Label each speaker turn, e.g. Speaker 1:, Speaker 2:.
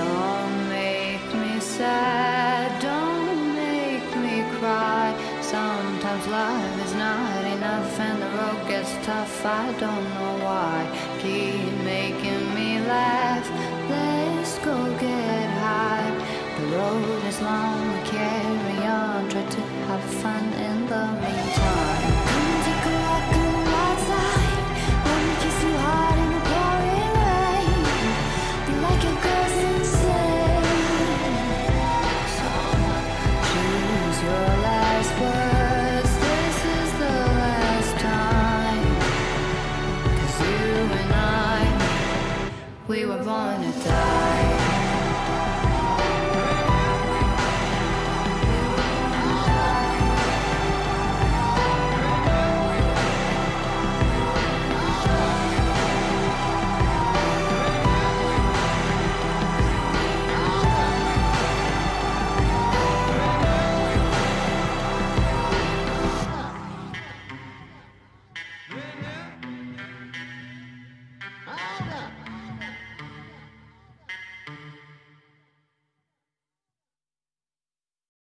Speaker 1: Don't make me sad, don't make me cry. Sometimes love is not enough and the road gets tough. I don't know why. Keep making me laugh. Let's go get high. The road is long, we carry on. Try to have fun in the meantime. we were born to die.